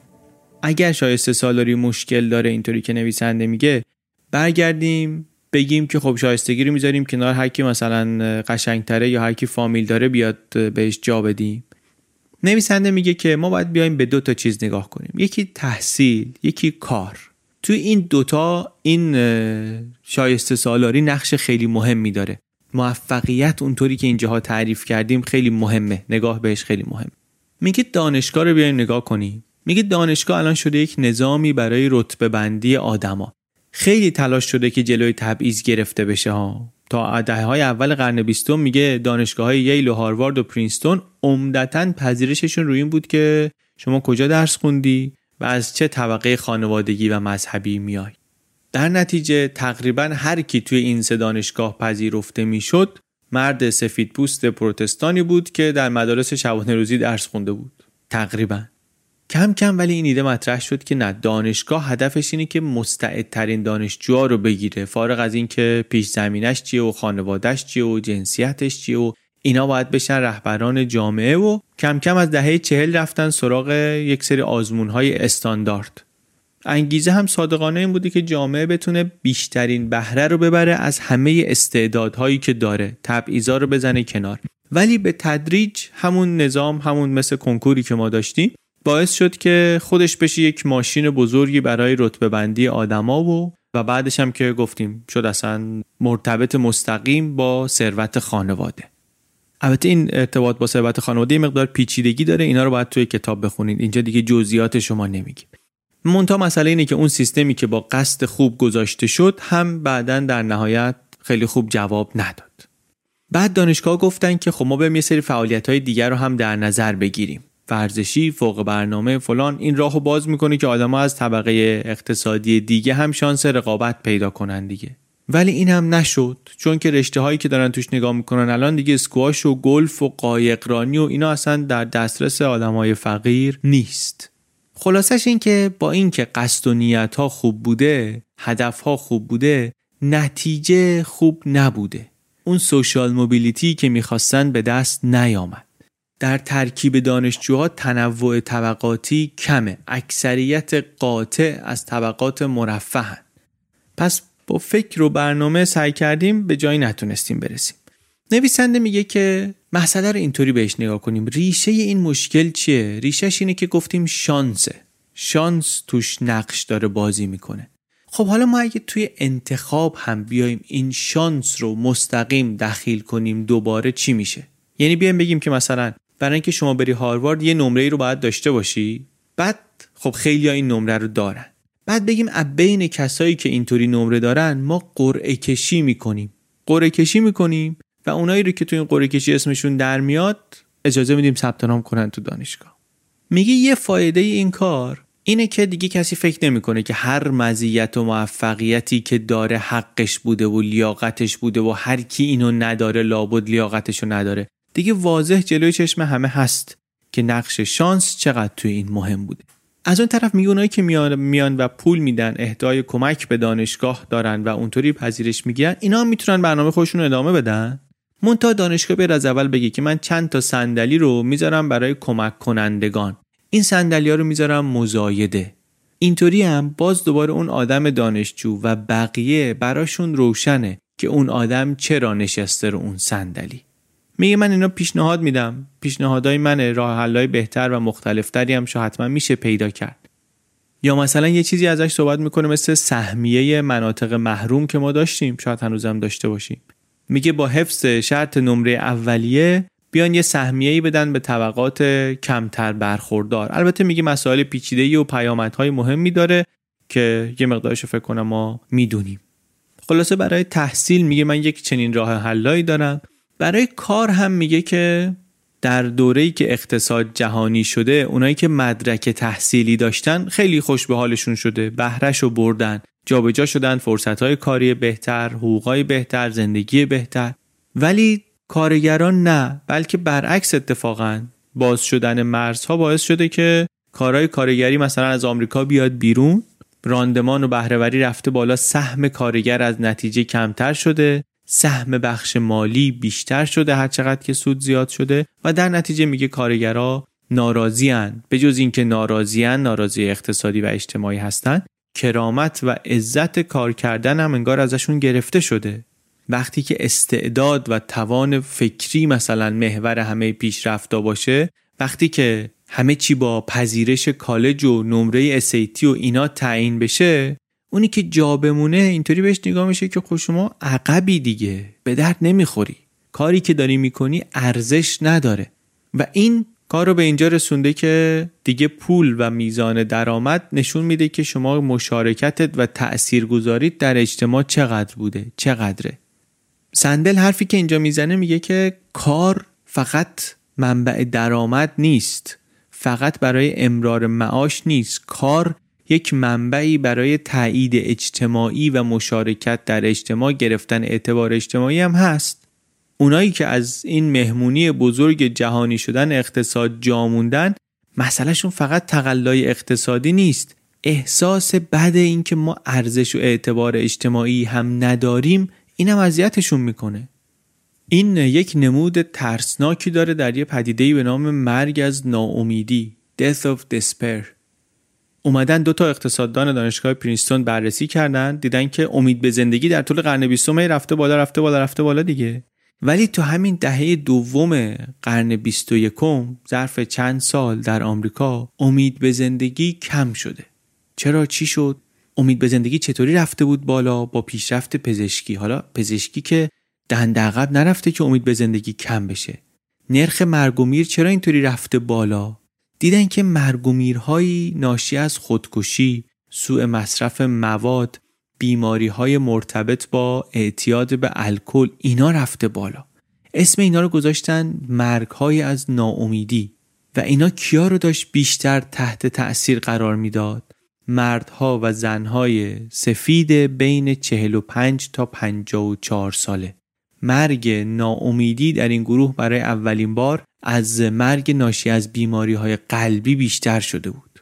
اگر شایسته سالاری مشکل داره اینطوری که نویسنده میگه برگردیم بگیم که خب شایستگی رو می‌ذاریم کنار هر کی مثلا قشنگتره یا هر کی فامیل داره بیاد بهش جا بدیم. نویسنده میگه که ما باید بیایم به دو تا چیز نگاه کنیم. یکی تحصیل یکی کار. تو این دوتا این شایسته سالاری نقش خیلی مهمی داره. موفقیت اونطوری که اینجاها تعریف کردیم خیلی مهمه. نگاه بهش خیلی مهم میگه دانشگاه رو بیایم نگاه کنیم میگه دانشگاه الان شده یک نظامی برای رتبه بندی آدما. خیلی تلاش شده که جلوی تبعیض گرفته بشه ها. تا دهه های اول قرن بیستم میگه دانشگاه های ییل و هاروارد و پرینستون عمدتا پذیرششون روی این بود که شما کجا درس خوندی و از چه طبقه خانوادگی و مذهبی میای. در نتیجه تقریبا هر کی توی این سه دانشگاه پذیرفته می‌شد مرد سفید پوست پروتستانی بود که در مدارس شبانه روزی درس خونده بود. تقریبا. کم کم ولی این ایده مطرح شد که نه دانشگاه هدفش اینه که مستعدترین دانشجوها رو بگیره. فارغ از اینکه پیش زمینش چیه و خانوادهش چیه و جنسیتش چیه و اینا باید بشن رهبران جامعه و کم کم از دهه چهل رفتن سراغ یک سری آزمون های استاندارد. انگیزه هم صادقانه این بوده که جامعه بتونه بیشترین بهره رو ببره از همه استعدادهایی که داره تبعیضا رو بزنه کنار. ولی به تدریج همون نظام همون مثل کنکوری که ما داشتیم باعث شد که خودش بشه یک ماشین بزرگی برای رتبه بندی آدما و و بعدش هم که گفتیم شد اصلا مرتبط مستقیم با ثروت خانواده. البته این ارتباط با ثروت خانواده مقدار پیچیدگی داره اینا رو باید توی کتاب بخونید اینجا دیگه جزئیات شما نمیگیم. مونتا مسئله اینه که اون سیستمی که با قصد خوب گذاشته شد هم بعدا در نهایت خیلی خوب جواب نداد. بعد دانشگاه گفتن که خب ما بریم یه سری فعالیت های دیگر رو هم در نظر بگیریم. ورزشی فوق برنامه فلان این راهو باز می‌کنه که آدما از طبقه اقتصادی دیگه هم شانس رقابت پیدا کنن دیگه. ولی این هم نشد چون که رشته هایی که دارن توش نگاه می‌کنن الان دیگه اسکواش و گلف و قایقرانی و اینا اصلا در دسترس آدمای فقیر نیست. خلاصش این که با اینکه قصد و نیت ها خوب بوده هدف ها خوب بوده نتیجه خوب نبوده. اون سوشال موبیلیتی که می‌خواستن به دست نیامد. در ترکیب دانشجوها تنوع طبقاتی کمه. اکثریت قاطع از طبقات مرفهن پس با فکر و برنامه سعی کردیم به جایی نتونستیم برسیم. نویسنده میگه که مسئله رو اینطوری بهش نگاه کنیم. ریشه این مشکل چیه؟ ریشهش اینه که گفتیم شانسه. شانس توش نقش داره بازی می‌کنه. خب حالا ما اگه توی انتخاب هم بیایم این شانس رو مستقیم دخیل کنیم دوباره چی میشه؟ یعنی بیایم بگیم که مثلا برای اینکه شما بری هاروارد یه نمره ای رو باید داشته باشی. بعد خب خیلی این نمره رو دارن. بعد بگیم از بین کسایی که اینطوری نمره دارن ما قرعه کشی می‌کنیم. قرعه کشی می‌کنیم. و اونایی رو که تو این قرعه کشی اسمشون در میاد اجازه میدیم ثبت نام کنن تو دانشگاه. میگه یه فایده این کار اینه که دیگه کسی فکر نمی‌کنه که هر مزیت و موفقیتی که داره حقش بوده و لیاقتش بوده و هر کی اینو نداره لابد لیاقتشو نداره. دیگه واضح جلوی چشم همه هست که نقش شانس چقدر توی این مهم بوده. از اون طرف میگه اونایی که میان, میان و پول میدن اهدای کمک به دانشگاه دارن و اونطوری پذیرش می‌گیرن اینا می‌تونن برنامه خودشون رو ادامه بدن؟ مونتا دانشگاه بر از اول بگی که من چند تا صندلی رو می‌ذارم برای کمک کنندگان. این صندلی ها رو می‌ذارم مزایده. اینطوری هم باز دوباره اون آدم دانشجو و بقیه براشون روشنه که اون آدم چرا نشسته رو اون صندلی. میگه من اینا پیشنهاد میدم. پیشنهادهای من راه حلای بهتر و مختلفتری هم شو حتما میشه پیدا کرد. یا مثلا یه چیزی ازش صحبت می‌کنه مثل سهمیه مناطق محروم که ما داشتیم. شاید هنوزم داشته باشیم. میگه با حفظ شرط نمره اولیه بیان یه سهمیه‌ای بدن به طبقات کمتر برخوردار. البته میگه مسائل پیچیده‌ای و پیامدهای مهمی داره که یه مقدارش فکر کنم ما می‌دونیم. خلاصه برای تحصیل میگه من یک چنین راه حلایی دارم. برای کار هم میگه که در دوره‌ای که اقتصاد جهانی شده اونایی که مدرک تحصیلی داشتن خیلی خوش به حالشون شده بهرش رو بردن. جابجا شدن فرصتهای کاری بهتر حقوقای بهتر زندگی بهتر. ولی کارگران نه بلکه برعکس اتفاقا باز شدن مرزها باعث شده که کارهای کارگری مثلا از آمریکا بیاد بیرون. راندمان و بهرهوری رفته بالا سهم کارگر از نتیجه کمتر شده سهم بخش مالی بیشتر شده هر چقدر که سود زیاد شده و در نتیجه میگه کارگرها ناراضیان به جز اینکه ناراضیان ناراضی اقتصادی و اجتماعی هستند کرامت و عزت کار کردن هم انگار ازشون گرفته شده. وقتی که استعداد و توان فکری مثلا محور همه پیشرفتا باشه وقتی که همه چی با پذیرش کالج و نمره اسیتی و اینا تعیین بشه اونی که جا بمونه اینطوری بهش نگاه میشه که خب شما عقبی دیگه به درد نمی‌خوری. کاری که داری می‌کنی ارزش نداره. و این کار رو به اینجا رسونده که دیگه پول و میزان درآمد نشون میده که شما مشارکتت و تاثیرگذاریت در اجتماع چقدر بوده چقدره. سندل حرفی که اینجا می‌زنه میگه که کار فقط منبع درآمد نیست فقط برای امرار معاش نیست. کار یک منبعی برای تایید اجتماعی و مشارکت در اجتماع گرفتن اعتبار اجتماعی هم هست. اونایی که از این مهمونی بزرگ جهانی شدن اقتصاد جاموندن مسئلهشون فقط تقلای اقتصادی نیست. احساس بد این که ما ارزش و اعتبار اجتماعی هم نداریم اینم اذیتشون می‌کنه. این یک نمود ترسناکی داره در یه پدیدهی به نام مرگ از ناامیدی Death of Despair. اومدن دو تا اقتصاددان دانشگاه پرینستون بررسی کردن دیدن که امید به زندگی در طول قرن بیستم رفته بالا رفته بالا رفته بالا دیگه. ولی تو همین دهه دوم قرن 21 ظرف چند سال در آمریکا امید به زندگی کم شده. چرا چی شد؟ امید به زندگی چطوری رفته بود بالا؟ با پیشرفت پزشکی. حالا پزشکی که دهنده عقب نرفته که امید به زندگی کم بشه. نرخ مرگ و میر چرا اینطوری رفته بالا؟ دیدن که مرگ و میرهایی ناشی از خودکشی سوء مصرف مواد بیماری های مرتبط با اعتیاد به الکل اینا رفته بالا. اسم اینا رو گذاشتن مرگ های از ناامیدی. و اینا کیا رو داشت بیشتر تحت تأثیر قرار می‌داد؟ مردها و زنهای سفید بین 45 تا 54 ساله. مرگ ناامیدی در این گروه برای اولین بار از مرگ ناشی از بیماری های قلبی بیشتر شده بود.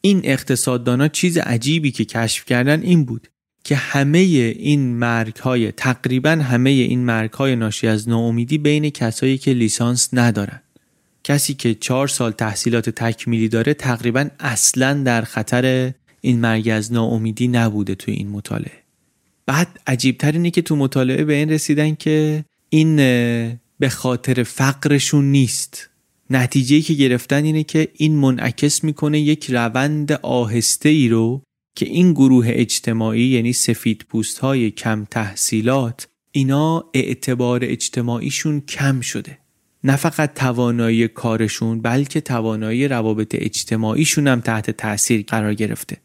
این اقتصاددانا چیز عجیبی که کشف کردن این بود. که همه این مرگ های تقریبا همه این مرگ های ناشی از ناامیدی بین کسایی که لیسانس ندارن. کسی که چهار سال تحصیلات تکمیلی داره تقریبا اصلا در خطر این مرگ از ناامیدی نبوده توی این مطالعه. بعد عجیبتر اینه که تو مطالعه به این رسیدن که این به خاطر فقرشون نیست. نتیجه که گرفتن اینه که این منعکس می‌کنه یک روند آهسته ای رو که این گروه اجتماعی یعنی سفید پوست های کم تحصیلات اینا اعتبار اجتماعیشون کم شده. نه فقط توانایی کارشون بلکه توانایی روابط اجتماعیشون هم تحت تاثیر قرار گرفته.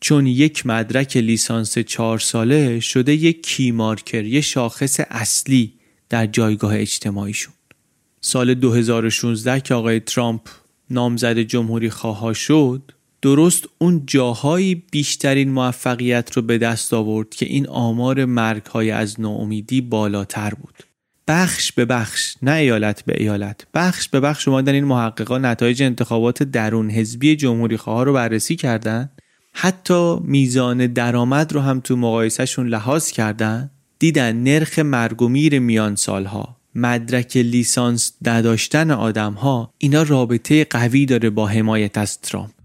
چون یک مدرک لیسانس چهار ساله شده یک کی مارکر یه شاخص اصلی در جایگاه اجتماعیشون. سال 2016 که آقای ترامپ نامزد جمهوری خواه شد درست اون جاهایی بیشترین موفقیت رو به دست آورد که این آمار مرگ های از ناامیدی بالاتر بود. بخش به بخش نه ایالت به ایالت. بخش به بخش شما در این محققا نتایج انتخابات درون حزبی جمهوری خواه رو بررسی کردن. حتی میزان درآمد رو هم تو مقایسهشون لحاظ کردن. دیدن نرخ مرگ و میر میان سالها مدرک لیسانس نداشتن آدم ها اینا رابطه قوی داره با حمایت از ترامپ.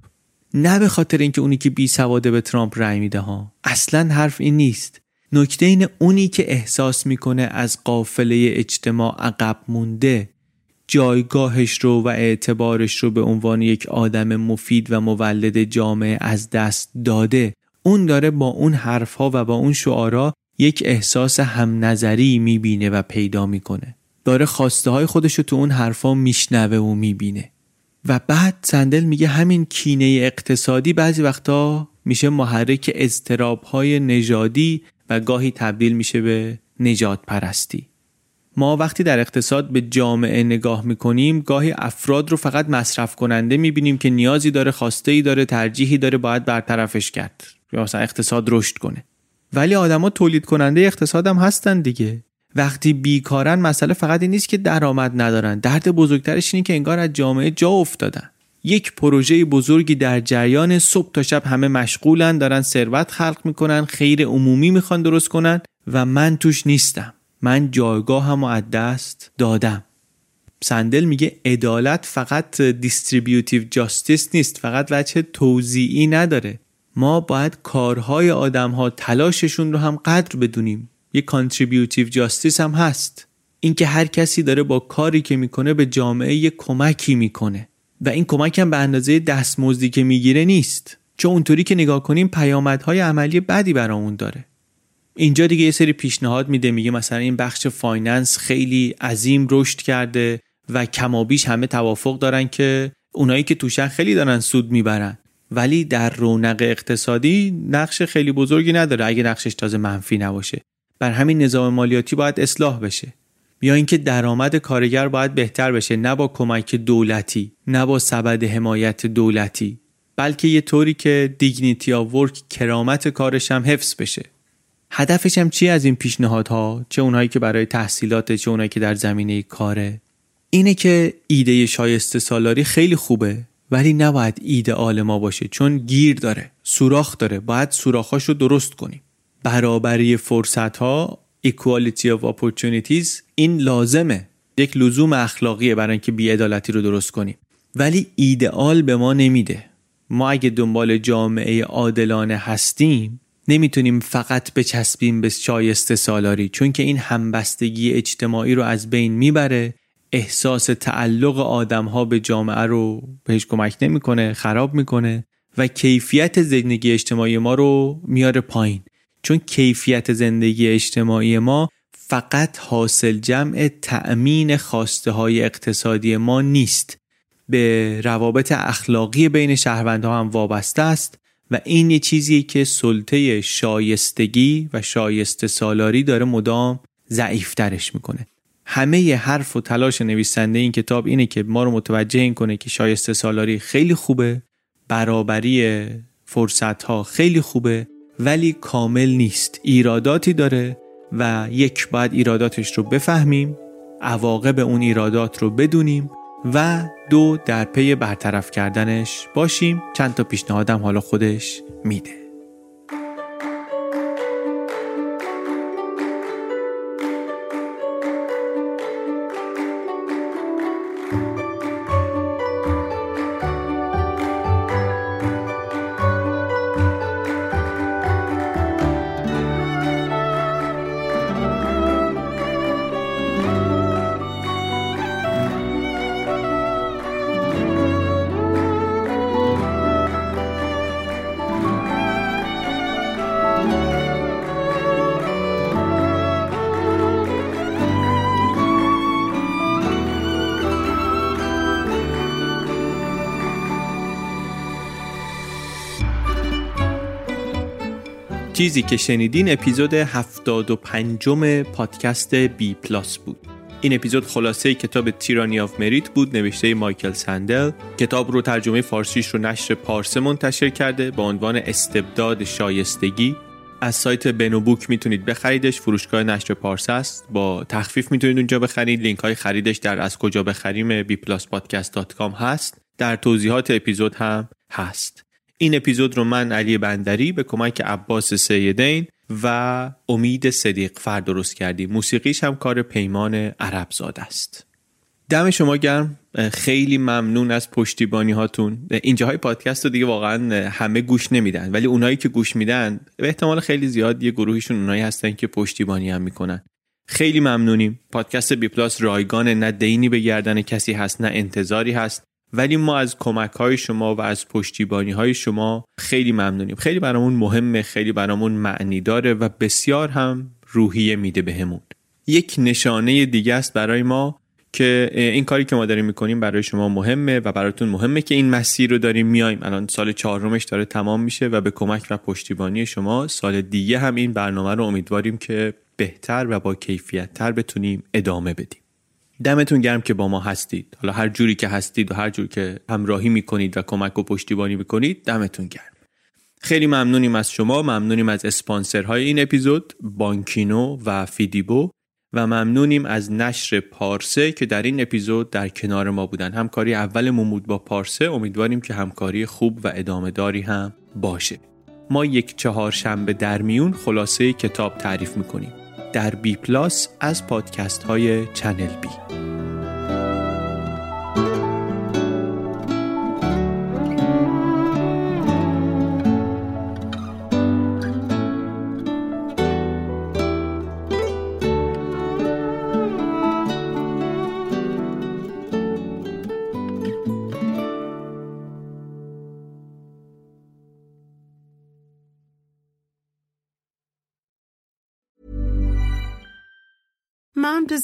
نه به خاطر اینکه اونی که بی سواده به ترامپ رأی میده ها. اصلا حرف این نیست. نکته این اونی که احساس می‌کنه از قافله اجتماع عقب مونده جایگاهش رو و اعتبارش رو به عنوان یک آدم مفید و مولد جامعه از دست داده. اون داره با اون حرفها و با اون شعارا یک احساس هم نظری می‌بینه و پیدا می‌کنه. داره خواسته های خودش رو تو اون حرفا میشنوه و می‌بینه. و بعد سندل میگه همین کینه اقتصادی بعضی وقتا میشه محرک اضطراب های نژادی و گاهی تبدیل میشه به نجات پرستی ما وقتی در اقتصاد به جامعه نگاه می‌کنیم گاهی افراد رو فقط مصرف کننده می‌بینیم که نیازی داره خواسته ای داره ترجیحی داره باید برطرفش کرد. یا مثلا اقتصاد رشد کنه. ولی آدما تولید کننده اقتصاد هم هستن دیگه. وقتی بیکارن مسئله فقط این نیست که درآمد ندارن. درد بزرگترش اینه که انگار از جامعه جا افتادن. یک پروژه بزرگی در جریان صبح تا شب همه مشغولن دارن ثروت خلق می‌کنن خیر عمومی می‌خوان درست کنن و من توش نیستم. من جایگاه هم از دست دادم. سندل میگه عدالت فقط distributive justice نیست فقط وجه توزیعی نداره. ما باید کارهای آدم ها تلاششون رو هم قدر بدونیم. یه contributive justice هم هست. اینکه هر کسی داره با کاری که می‌کنه به جامعه یه کمکی می‌کنه. و این کمک هم به اندازه دستمزدی که می‌گیره نیست. چون اونطوری که نگاه کنیم پیامدهای عملی بدی برامون داره. اینجا دیگه یه سری پیشنهاد میده. میگه مثلا این بخش finance خیلی عظیم رشد کرده و کمابیش همه توافق دارن که اونایی که توشن خیلی دارن سود می‌برن. ولی در رونق اقتصادی نقش خیلی بزرگی نداره. اگه نقشش تازه منفی نباشه. بر همین نظام مالیاتی باید اصلاح بشه. یا اینکه درآمد کارگر باید بهتر بشه نه با کمک دولتی نه با سبد حمایت دولتی بلکه یه طوری که dignity of work کرامت کارش هم حفظ بشه. هدفش هم چی از این پیشنهادها؟ چه اونایی که برای تحصیلات چه اونایی که در زمینه کاره؟ اینه که ایده شایسته سالاری خیلی خوبه ولی نباید ایده ما باشه چون گیر داره سوراخ داره. باید سوراخاش رو درست کنیم. برابری فرصت ها equality of opportunities این لازمه. یک لزوم اخلاقیه برای اینکه بیعدالتی رو درست کنیم. ولی ایدئال به ما نمیده. ما اگه دنبال جامعه عادلانه هستیم نمی‌تونیم فقط بچسبیم به شایسته سالاری چون که این همبستگی اجتماعی رو از بین می‌بره. احساس تعلق آدم ها به جامعه رو بهش کمک نمی‌کنه خراب می‌کنه و کیفیت زندگی اجتماعی ما رو میاره پایین. چون کیفیت زندگی اجتماعی ما فقط حاصل جمع تأمین خواسته های اقتصادی ما نیست. به روابط اخلاقی بین شهروندها هم وابسته است و این یه چیزی که سلطه شایستگی و شایسته سالاری داره مدام ضعیفترش می‌کنه. همه حرف و تلاش نویسنده این کتاب اینه که ما رو متوجه این کنه که شایسته سالاری خیلی خوبه برابری فرصت ها خیلی خوبه ولی کامل نیست. ایراداتی داره و یک باید ایراداتش رو بفهمیم عواقب اون ایرادات رو بدونیم و دو در پی برطرف کردنش باشیم. چند تا پیشنهادم حالا خودش میده. چیزی که شنیدین اپیزود 75 پادکست بی پلاس بود. این اپیزود خلاصه کتاب Tyranny of Merit بود نوشته مایکل سندل. کتاب رو ترجمه فارسیش رو نشر پارسه منتشر کرده با عنوان استبداد شایستگی. از سایت بنوبوک می‌تونید بخریدش فروشگاه نشر پارسه است. با تخفیف می‌تونید اونجا بخرید. لینک های خریدش در از کجا بخریم bpluspodcast.com هست. در توضیحات اپیزود هم هست. این اپیزود رو من علی بندری به کمک عباس سیدین و امید صدیق فر درست کردیم. موسیقیش هم کار پیمان عرب زاد است. دم شما گرم. خیلی ممنون از پشتیبانی هاتون اینجاهای پادکست رو دیگه واقعا همه گوش نمیدن ولی اونایی که گوش میدن به احتمال خیلی زیاد یه گروهشون اونایی هستن که پشتیبانی هم می‌کنن. خیلی ممنونیم. پادکست بی پلاس رایگان نه دینی به گردن کسی هست نه انتظاری هست. ولی ما از کمک های شما و از پشتیبانی های شما خیلی ممنونیم. خیلی برامون مهمه خیلی برامون معنی داره و بسیار هم روحیه میده بهمون. یک نشانه دیگه است برای ما که این کاری که ما داریم می‌کنیم برای شما مهمه و براتون مهمه که این مسیر رو داریم میایم الان سال چهارمش داره تمام میشه و به کمک و پشتیبانی شما سال دیگه هم این برنامه رو امیدواریم که بهتر و با کیفیت تر بتونیم ادامه بدیم. دمتون گرم که با ما هستید. حالا هر جوری که هستید و هر جور که همراهی می‌کنید و کمک و پشتیبانی می‌کنید دمتون گرم. خیلی ممنونیم از شما ممنونیم از اسپانسرهای این اپیزود بانکینو و فیدیبو و ممنونیم از نشر پارسه که در این اپیزود در کنار ما بودن. همکاری اول بود با پارسه امیدواریم که همکاری خوب و ادامه داری هم باشه. ما یک چهارشنبه در میون خلاصه کتاب تعریف می‌کنیم. در بی پلاس از پادکست های چنل بی